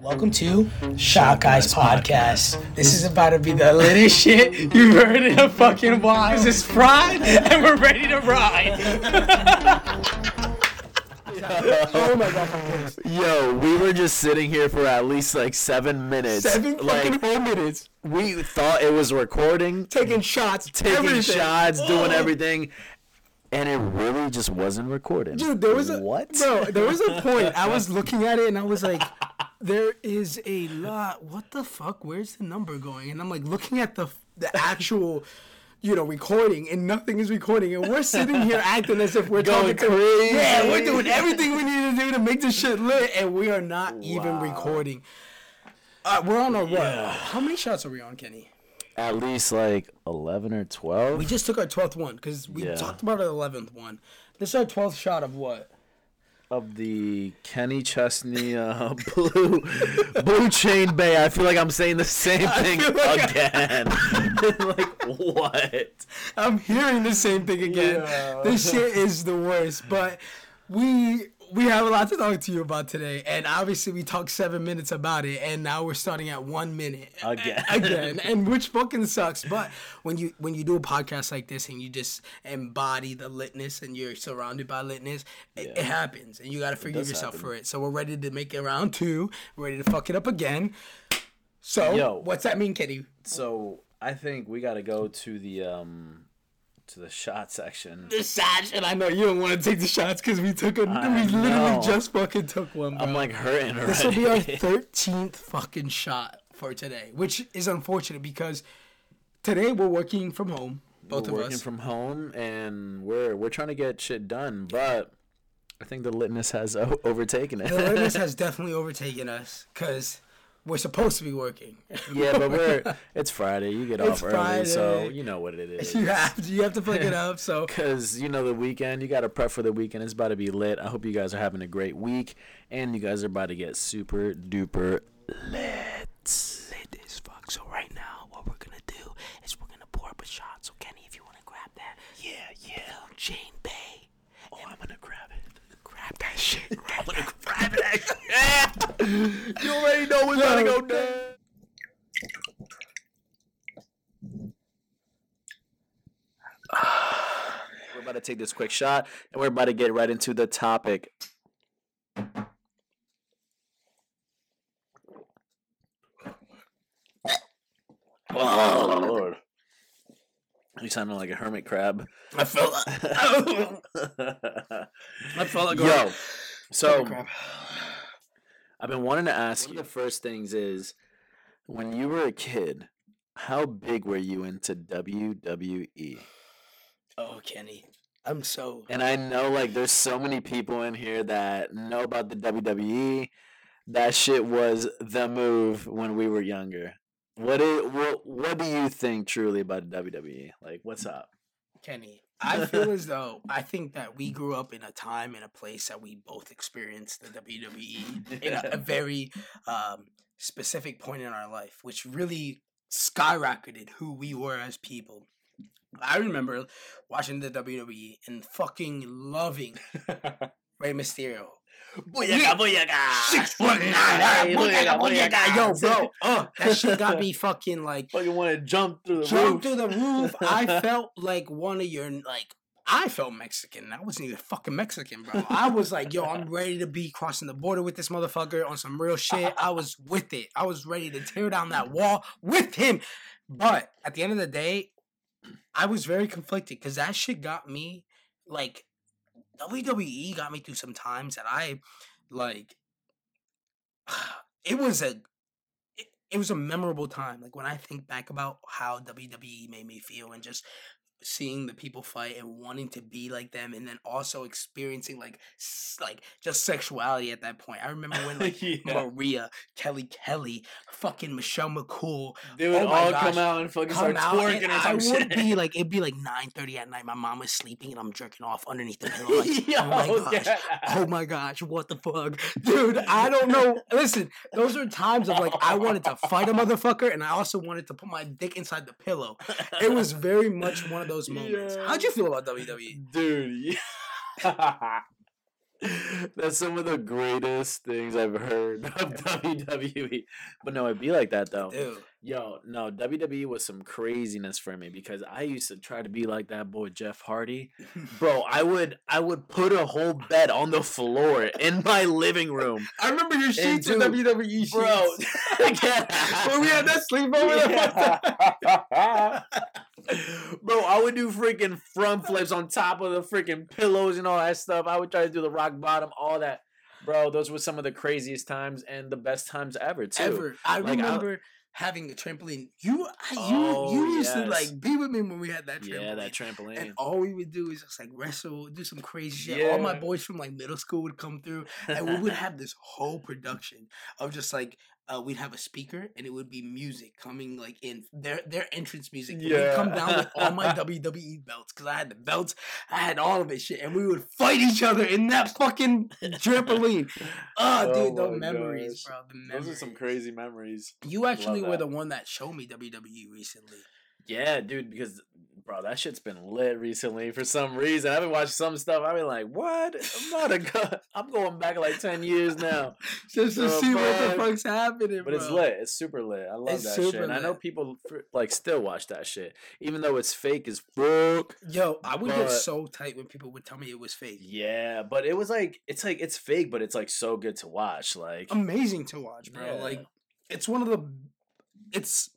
Welcome to Shot Guys Podcast. This is about to be the latest shit you've heard in a fucking while. This is Pride, and we're ready to ride. oh my god. Yo, we were just sitting here for at least like seven minutes. Seven fucking like whole minutes. we thought it was recording, Taking shots. taking everything. shots, doing Oh. everything, and it really just wasn't recording. Dude, there was a what? bro. There was a point. I was looking at it and I was like, "There is a lot. What the fuck? Where's the number going?" And I'm like looking at the the actual, you know, recording, and nothing is recording, and we're sitting here acting as if we're Going talking to- crazy. Yeah, we're doing everything we need to do to make this shit lit, and we are not even recording. Uh, we're on a what? How many shots are we on, Kenny? At least like eleven or twelve. We just took our twelfth one because we Yeah. talked about our eleventh one. This is our twelfth shot of what? Of the Kenny Chesney uh, blue blue Chair Bay. I feel like I'm saying the same thing like- again. like what? I'm hearing the same thing again. Yeah. This shit is the worst. But we we have a lot to talk to you about today, and obviously we talked seven minutes about it, and now we're starting at one minute Again. again, and which fucking sucks. But when you when you do a podcast like this and you just embody the litness and you're surrounded by litness, it, it happens, and you got to forgive yourself happen. for it. So we're ready to make it round two. We're ready to fuck it up again. So Yo. what's that mean, Kenny? So I think we got to go to the um to the shot section. the shots, and I know you don't want to take the shots because we took a, I we literally know. just fucking took one. Bro. I'm like hurting already. this will be our thirteenth fucking shot for today, which is unfortunate because today we're working from home, both we're of working us. from home and we're we're trying to get shit done, but I think the litness has overtaken it. the litness has definitely overtaken us because we're supposed to be working. yeah, but we're it's Friday. You get It's off early, so you know what it is. you have to, you have to fuck it up. So Cause you know the weekend, you got to prep for the weekend. It's about to be lit. I hope you guys are having a great week, and you guys are about to get super duper lit. lit as fuck. So right now, what we're gonna do is we're gonna pour up a shot. So Kenny, if you wanna grab that, Yeah, yeah. Chair Bay, Oh, I'm gonna grab it. grab that shit. Grab I'm gonna grab it. Yeah. you already know what's gonna go down. We're about to take this quick shot, and we're about to get right into the topic. Oh Lord! You sounded like a hermit crab. I felt. Like. I felt like Yo, so crap. I've been wanting to ask you. One of the first things is when you were a kid, how big were you into WWE? Oh, Kenny, I'm so. And I know like there's so many people in here that know about the WWE. That shit was the move when we were younger. What is what what do you think truly about the WWE? Like what's up? Kenny, I feel as though I think that we grew up in a time and a place that we both experienced the WWE in a, a very um, specific point in our life, which really skyrocketed who we were as people. I remember watching the WWE and fucking loving Rey Mysterio. Booyaka, booyaka. Six foot nine, ah, booyaka, booyaka. Yo, bro, uh, that shit got me fucking like Fucking want to jump through the jump roof. through the roof. I felt like one of your like. I felt Mexican. I wasn't even fucking Mexican, bro. I was like, yo, I'm ready to be crossing the border with this motherfucker on some real shit. I was with it. I was ready to tear down that wall with him. But at the end of the day, I was very conflicted because that shit got me like WWE got me through some times that I like it was a it, it was a memorable time. Like when I think back about how WWE made me feel and just seeing the people fight and wanting to be like them and then also experiencing like like just sexuality at that point. I remember when like Yeah. Maria, Kelly Kelly, fucking Michelle McCool They would Oh all gosh. come out and fucking start twerking and I would be like it'd be like 9:30 at night. My mom was sleeping and I'm jerking off underneath the pillow. Like, oh my gosh. yeah. Oh my gosh, what the fuck? Dude, I don't know. Listen, those are times of like I wanted to fight a motherfucker and I also wanted to put my dick inside the pillow. It was very much one of those moments. Yeah. How'd you feel about? WWE? Dude. Yeah. That's some of the greatest things I've heard of WWE. But no, it'd be like that though. Dude. Yo, no, WWE was some craziness for me because I used to try to be like that boy Jeff Hardy. Bro, I would I would put a whole bed on the floor in my living room. I remember your sheets dude, WWE sheets. Bro, when we had that sleepover. Yeah. I would do freaking front flips on top of the freaking pillows and all that stuff. I would try to do the rock bottom, all that. Bro, those were some of the craziest times and the best times ever, too. Ever. I Like, I- remember having a trampoline. You, I, you, Oh, you used to like be with me when we had that trampoline. Yeah, that trampoline. And all we would do is just like wrestle, do some crazy shit. All my boys from like middle school would come through, and we would have this whole production of just like uh, we'd have a speaker, and it would be music coming like in their their entrance music. And We'd come down with all my WWE belts because I had the belts, I had all of it shit, and we would fight each other in that fucking trampoline. Oh, Oh dude, the memories, gosh. bro. The memories. Those are some crazy memories. You actually were that. the one that showed me WWE recently. Yeah, dude, because bro, that shit's been lit recently for some reason. I've been watching some stuff. I've been like, what? I'm not a god. I'm going back like ten years now. Just to The see what the fuck's happening, But it's lit. It's super lit. I love It's that shit. And I know people like still watch that shit, even though it's fake as fuck. Yo, I would get so tight when people would tell me it was fake. Yeah, but it was like it's like it's fake, but it's like so good to watch. Like Amazing to watch, bro. Yeah. Like it's one of the it's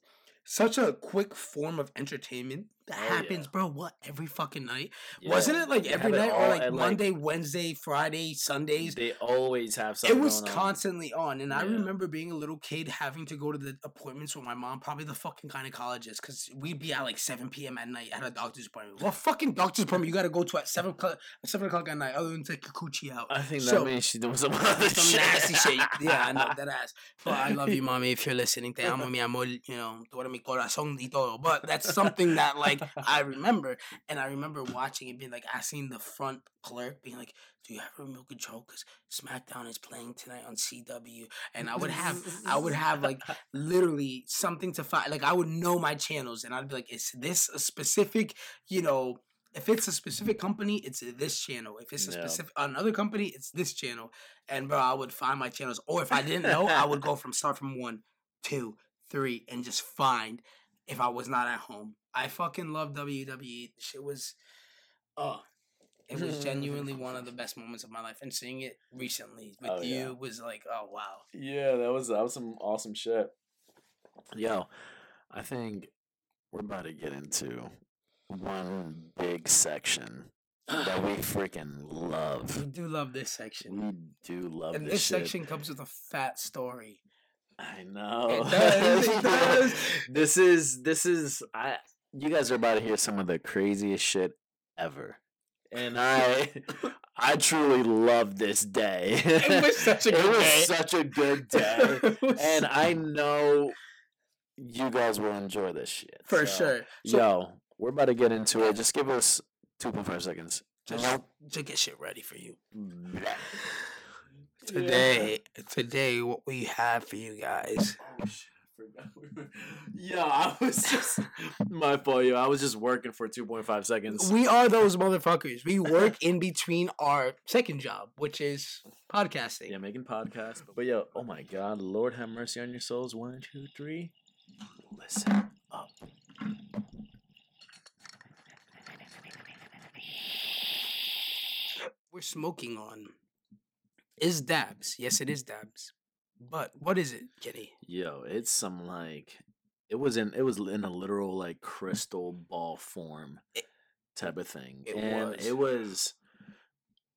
such a quick form of entertainment that Oh, happens, yeah. bro. What every fucking night? Wasn't it like they every night or like Monday, Wednesday, Friday, Sundays? They always have something. It was going on. constantly on, and I remember being a little kid having to go to the appointments with my mom, probably the fucking gynecologist, because we'd be at like seven p.m. at night at a doctor's appointment. What fucking doctor's appointment you got to go to at seven o'clock, seven o'clock at night, other than take your coochie out? I think that So- means she's doing some other some nasty shit. Yeah, I know that ass. But I love you, mommy. If you're listening, te amo, mi amor. You know, tú eres mi corazón y todo. But that's something that like I remember, and I remember watching it, being like I seen the front clerk, being like, "Do you have a milk and choke? Cause SmackDown is playing tonight on CW." And I would have, I would have like literally something to find. Like I would know my channels, and I'd be like, "Is this a specific, you know?" If it's a specific company, it's this channel. If it's a Yeah. specific another company, it's this channel. And bro, I would find my channels. Or if I didn't know, I would go from start from one, two, three, and just find if I was not at home. I fucking love WWE. Shit was uh it was genuinely one of the best moments of my life. And seeing it recently with Oh, you yeah. was like, oh wow. Yeah, that was that was some awesome shit. Yo, I think we're about to get into one big section that we freaking love. We do love this section. We do love And this, this section comes with a fat story. I know. It does, it does. this is this is I. You guys are about to hear some of the craziest shit ever, and I, I truly love this day. It was such a good It was day. such a good day, and I know you guys will enjoy this shit for So, sure. So Yo, we're about to get into it. Just give us two point five seconds. just, just get shit ready for you. Today, today, what we have for you guys. Oh, shit, I forgot we were- Yo, I was just my fault. Yo, I was just working for two point five seconds. We are those motherfuckers. We work in between our second job, which is podcasting. Yeah, making podcasts. But yo, oh my God, Lord have mercy on your souls. One, two, three. Listen up. We're smoking on is dabs. Yes, it mm-hmm. is dabs. But what is it, Kitty? Yo, it's some like it was in it was in a literal like crystal ball form It- type of thing. it and was. it was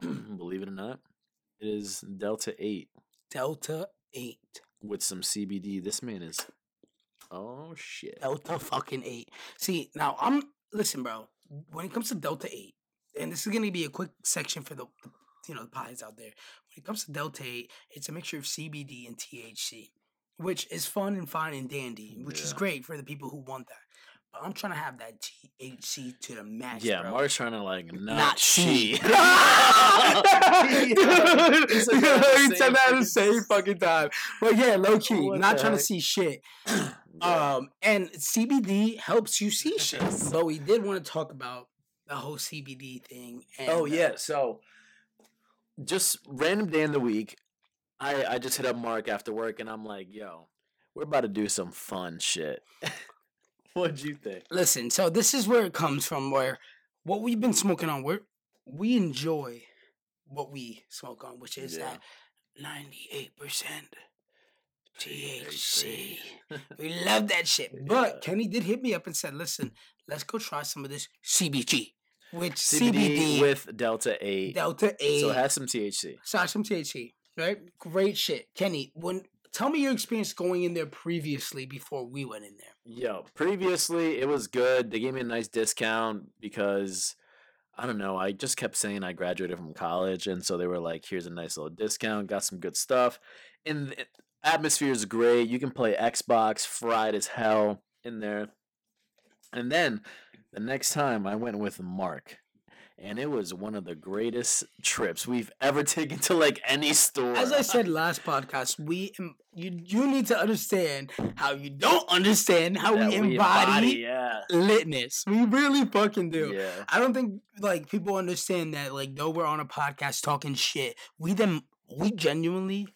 believe it or not, it is Delta 8 Delta 8. with some CBD. This man is oh shit. Delta fucking 8. See, now I'm listen, bro. When it comes to Delta 8, and this is gonna be a quick section for the you know the pies out there. When it comes to Delta 8, it's a mixture of CBD and THC, which is fun and fine and dandy, which is great for the people who want that. But I'm trying to have that THC to the max. Yeah, bro. Mark's trying to like not, not she. she. He said he said that at the same fucking time. But yeah, low key, What not trying to see shit. Yeah. Um, and CBD helps you see shit. But we did want to talk about the whole CBD thing. And, Oh uh, yeah, so just random day in the week, I I just hit up Mark after work and I'm like, yo, we're about to do some fun shit. What'd you think? Listen, so this is where it comes from. Where what we've been smoking on, we we enjoy what we smoke on, which is Yeah. that ninety eight percent THC. we love that shit. Yeah. But Kenny did hit me up and said, "Listen, let's go try some of this CBG, which CBD, CBD, with Delta 8. Delta Eight, So it has some THC. so some THC, right? Great shit, Kenny. When tell me your experience going in there previously before we went in there. Yo, previously it was good. They gave me a nice discount because I don't know. I just kept saying I graduated from college, and so they were like, "Here's a nice little discount. Got some good stuff." And the atmosphere is great. You can play Xbox, fried as hell in there. And then the next time I went with Mark, and it was one of the greatest trips we've ever taken to like any store. As I said last podcast, we you you need to understand how you don't understand how That we embody yeah, litness. We really fucking do. yeah. I don't think like people understand that like though we're on a podcast talking shit, we them we genuinely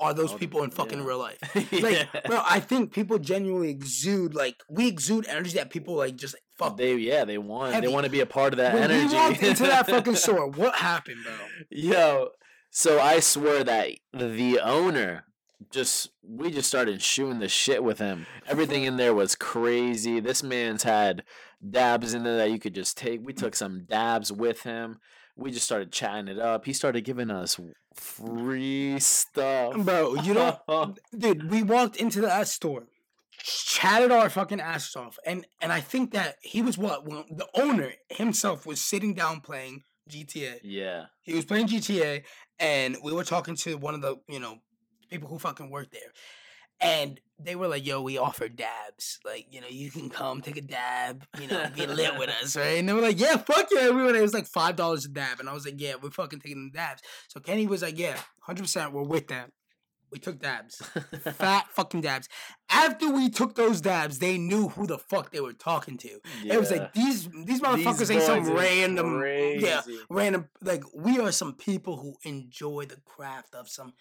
are those people in fucking yeah. real life. Like, Yeah. bro, I think people genuinely exude like we exude energy that people like just fuck. They yeah, they want Heavy. they want to be a part of that when energy. we walked into that fucking store, what happened, bro? Yo, so I swear that the owner just we just started shooting the shit with him. Everything in there was crazy. This man's had dabs in there that you could just take. We took some dabs with him. We just started chatting it up. He started giving us free stuff. Bro, you know, dude, we walked into that store, chatted our fucking asses off, and and I think that he was what well, the owner himself was sitting down playing GTA. yeah. He was playing GTA, and we were talking to one of the you know people who fucking work there, and they were like, "Yo, we offer dabs. Like, you know, you can come take a dab, you know, be lit with us, right?" And they were like, "Yeah, fuck yeah." We were. It was like five dollars a dab, and I was like, "Yeah, we're fucking taking the dabs." So Kenny was like, "Yeah, hundred percent, we're with them." We took dabs, fat fucking dabs. After we took those dabs, they knew who the fuck they were talking to. It was like these these motherfuckers These ain't some random, yeah, random. Like we are some people who enjoy the craft of some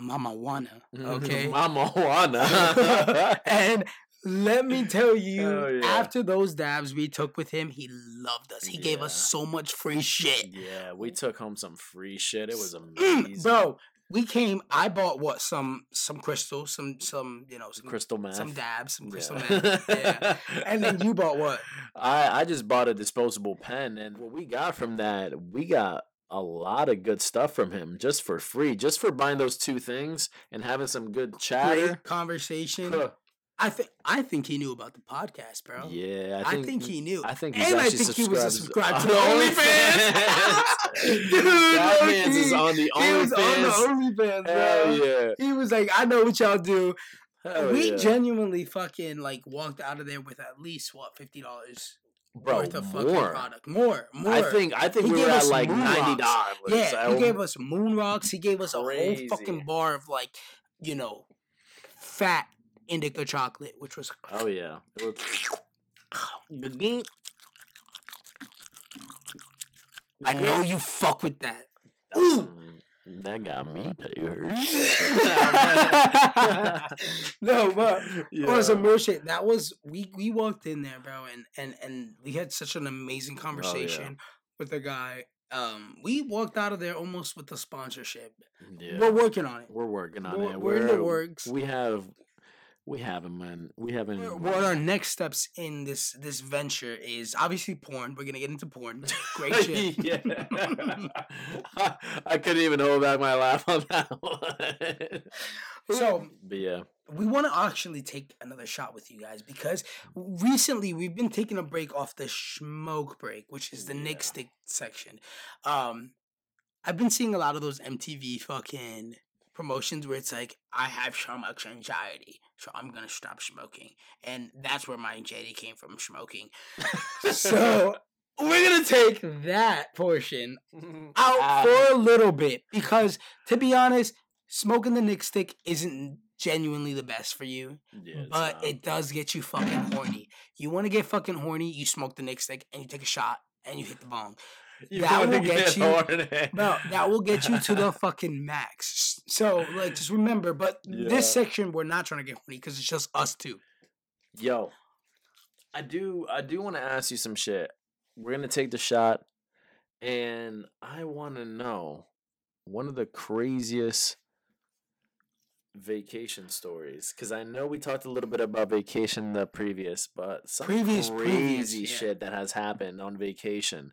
mamawana. Okay, Mama wanna. and let me tell you, Hell yeah. after those dabs we took with him, he loved us. He gave us so much free shit, yeah, we took home some free shit. It was Mm, amazing. bro. We came. I bought what some some crystals, some some you know some Crystal meth. some dabs, some crystal Yeah. meth. Yeah. And then you bought what? I I just bought a disposable pen, and what we got from that, we got a lot of good stuff from him just for free, just for buying those two things and having some good chatter. Great conversation. Huh. I think I think he knew about the podcast, bro. Yeah, I think, he knew. I think and I think he was a subscribed to the OnlyFans. OnlyFans. Dude, that man's is on the He was on the OnlyFans. OnlyFans, Hell yeah! He was like, I know what y'all do. Hell we yeah. genuinely fucking like walked out of there with at least what fifty dollars Bro, worth of fucking more. product. More, more. I think I think He we gave were at us like ninety dollars. Yeah, he gave us moon rocks. He gave us a whole fucking bar of like, you know, fat indica chocolate, which was Oh yeah. It was- I know you fuck with that. Mm, That got me pretty hurt. no, but yeah. on some real shit. That was we we walked in there, bro, and and and we had such an Oh, amazing conversation with the guy. Um, we walked out of there almost with a sponsorship. Yeah. We're working on it. We're working on We're- it. we're in the works. We have, we haven't, man. We haven't. Wh- What our next steps in this this venture is obviously porn. We're gonna get into porn. Great shit. yeah. I couldn't even hold back my laugh on that one. So but yeah, we want to actually take another shot with you guys because recently we've been taking a break off the smoke break, which is the Nick Stick section. Um, I've been seeing a lot of those MTV fucking promotions where it's like, I have so much anxiety, so I'm gonna stop smoking, and that's where my anxiety came from, smoking. so we're gonna take that portion out Ah. for a little bit because, to be honest, smoking the Nick Stick isn't genuinely the best for you, Yeah, but not. it does get you fucking horny. You want to get fucking horny, you smoke the Nick Stick and you take a shot and you hit the bong. You That will get you- horny. Bro, that will get you to the fucking max. So, like, just remember, but Yeah. this section, we're not trying to get horny because it's just us two. Yo, I do I do want to ask you some shit. We're gonna take the shot, and I want to know one of the craziest vacation stories because I know we talked a little bit about vacation the previous, but some Previous, crazy previous, yeah. shit that has happened on vacation.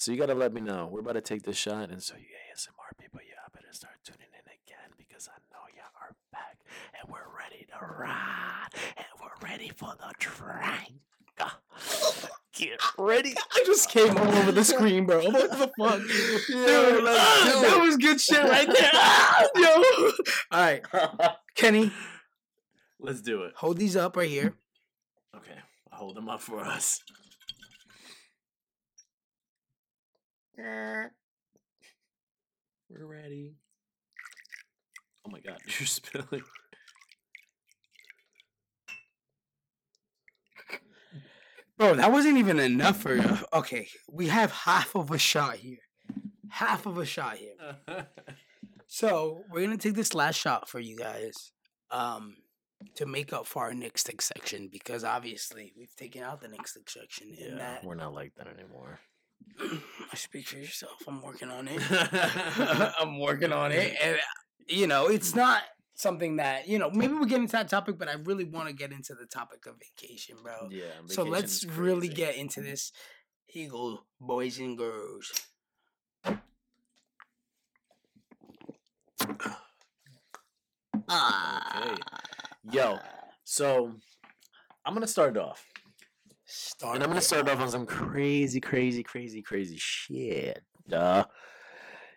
So you gotta let me know. We're about to take this shot, and so you ASMR people, y'all better start tuning in again because I know y'all are back and we're ready to ride and we're ready for the drink. Get ready. I just came all over the screen, bro. What the fuck? Yeah, let's ah, that was good shit right there. Ah, yo. All right, Kenny, Let's do it. hold these up right here. Okay, I hold them up for us. We're ready. Oh my god, you're spilling. Bro, that wasn't even enough for you. Okay, we have half of a shot here. Half of a shot here. So we're gonna take this last shot for you guys, um, to make up for our Nick stick section because obviously we've taken out the Nick stick section. yeah, and that we're not like that anymore. Speak for yourself. I'm working on it. I'm working on it, and you know, it's not something that you know. Maybe we'll get into that topic, but I really want to get into the topic of vacation, bro. yeah. so let's really get into this. Go, boys and girls. Okay. Ah. Yo, so I'm gonna start off. Start And I'm gonna start off on some crazy, crazy, crazy, crazy shit. Duh.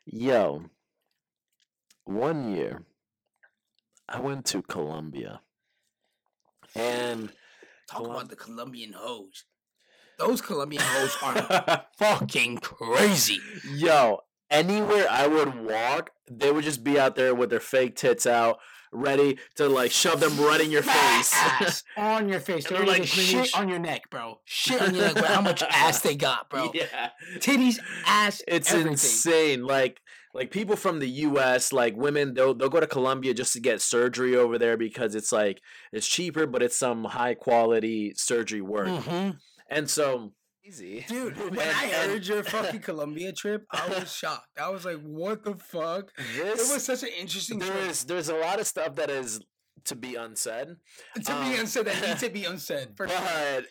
Yo, one year I went to Colombia. And Talk Colum- about the Colombian hoes. Those Colombian hoes are fucking crazy. yo, anywhere I would walk, they would just be out there with their fake tits out, ready to like shove them right in your Fat face. ass on your face. They're they're like like shit greenish- on your neck, bro. Shit on your neck. With how much ass they got, bro. Yeah. Titties, ass, It's everything. insane. Like like people from the US, like women, they'll they'll go to Colombia just to get surgery over there because it's like it's cheaper, but it's some high quality surgery work. Mhm. And so easy. Dude, when And- I and heard your fucking Colombia trip, I was shocked. I was like, what the fuck? this It was such an interesting trip. there's there's a lot of stuff that is to be unsaid. to um, be unsaid, that needs to be unsaid. For But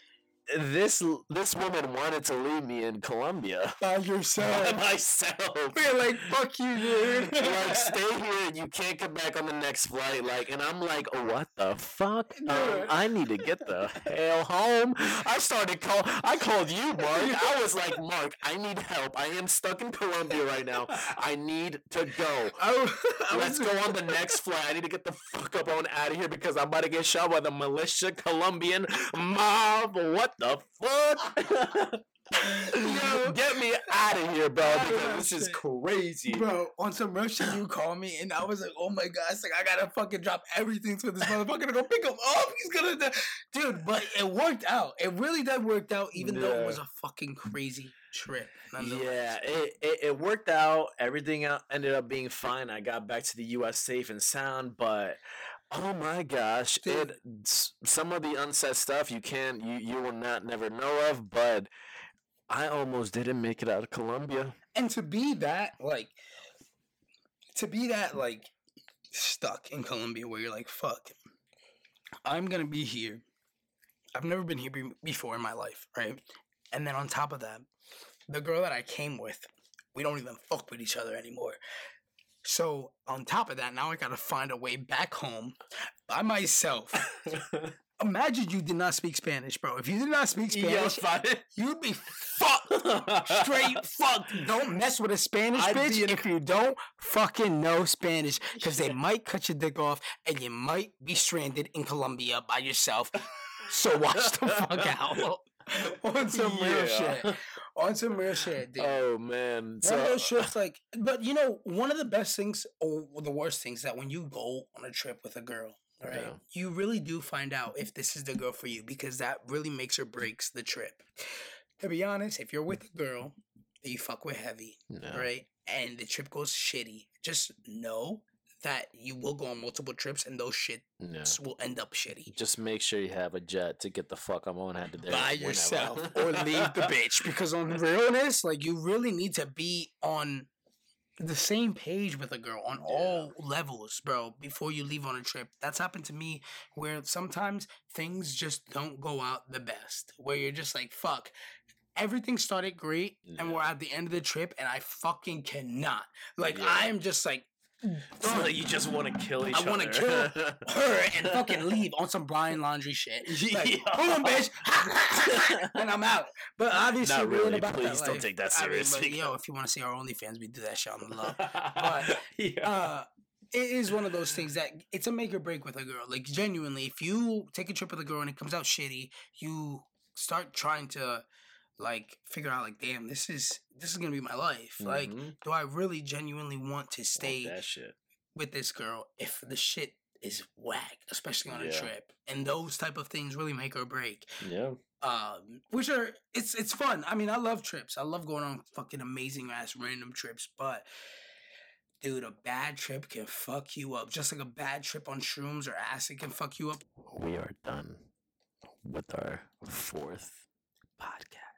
this this woman wanted to leave me in Colombia by yourself. by myself. We're like, fuck you, dude. like stay here and you can't come back on the next flight like and i'm like what the fuck um, i need to get the hell home i started call i called you mark i was like mark i need help i am stuck in colombia right now i need to go I, Let's go on the next flight. I need to get the fuck up on out of here because I'm about to get shot by the militia Colombian mob. What the fuck? Yo. get me out of here, bro. I Because this is crazy. Bro, on some real shit, you call me, and I was like, "Oh my god!" It's like I gotta fucking drop everything for this motherfucker to go pick him up. He's gonna, die. dude. But it worked out. It really did work out, even though it was a fucking crazy trip. Yeah, it, it, it worked out. Everything uh, ended up being fine. I got back to the U.S. safe and sound, but oh my gosh, Dude. it some of the unsaid stuff you can't you you will not never know of. But I almost didn't make it out of Colombia. and to be that like, to be that like stuck in Colombia, where you're like, "Fuck, I'm gonna be here." I've never been here be- before in my life, right? And then on top of that, the girl that I came with, we don't even fuck with each other anymore. So on top of that, now I gotta find a way back home by myself. Imagine you did not speak Spanish, bro. If you did not speak Spanish, you'd be fucked. Straight fucked. Don't mess with a Spanish I'd bitch if you don't fucking know Spanish, because they might cut your dick off and you might be stranded in Colombia by yourself. So watch the fuck out. On some real shit. On some real shit, dude. Oh man. One of those trips, like, but you know, one of the best things or the worst things that when you go on a trip with a girl, right, Yeah. you really do find out if this is the girl for you because that really makes or breaks the trip. To be honest, if you're with a girl that you fuck with heavy, No. right? And the trip goes shitty, just know that you will go on multiple trips and those shits No. will end up shitty. Just make sure you have a jet to get the fuck I'm on headed there. By yourself or leave the bitch. Because on realness, like you really need to be on the same page with a girl on all levels, bro, before you leave on a trip. That's happened to me where sometimes things just don't go out the best. Where you're just like, fuck. Everything started great, and we're at the end of the trip, and I fucking cannot. Like, Yeah. I am just like, That you just want to kill each I wanna kill her and fucking leave on some Brian Laundrie shit. Like, Yeah. boom, bitch, and I'm out. But obviously, Not really. about that Please don't life. take that I mean, seriously. yo, if you want to see our OnlyFans, we do that shit on the low. But, yeah. Uh, it is one of those things that it's a make or break with a girl. Like genuinely, if you take a trip with a girl and it comes out shitty, you start trying to like figure out like, damn, this is this is gonna be my life. Like, Mhm. do I really genuinely want to Want stay that shit. with this girl if the shit is whack, especially on a trip? And those type of things really make or break. Yeah. Um, which are it's it's fun. I mean, I love trips. I love going on fucking amazing ass random trips, but dude, a bad trip can fuck you up. Just like a bad trip on shrooms or acid can fuck you up. We are done with our fourth podcast.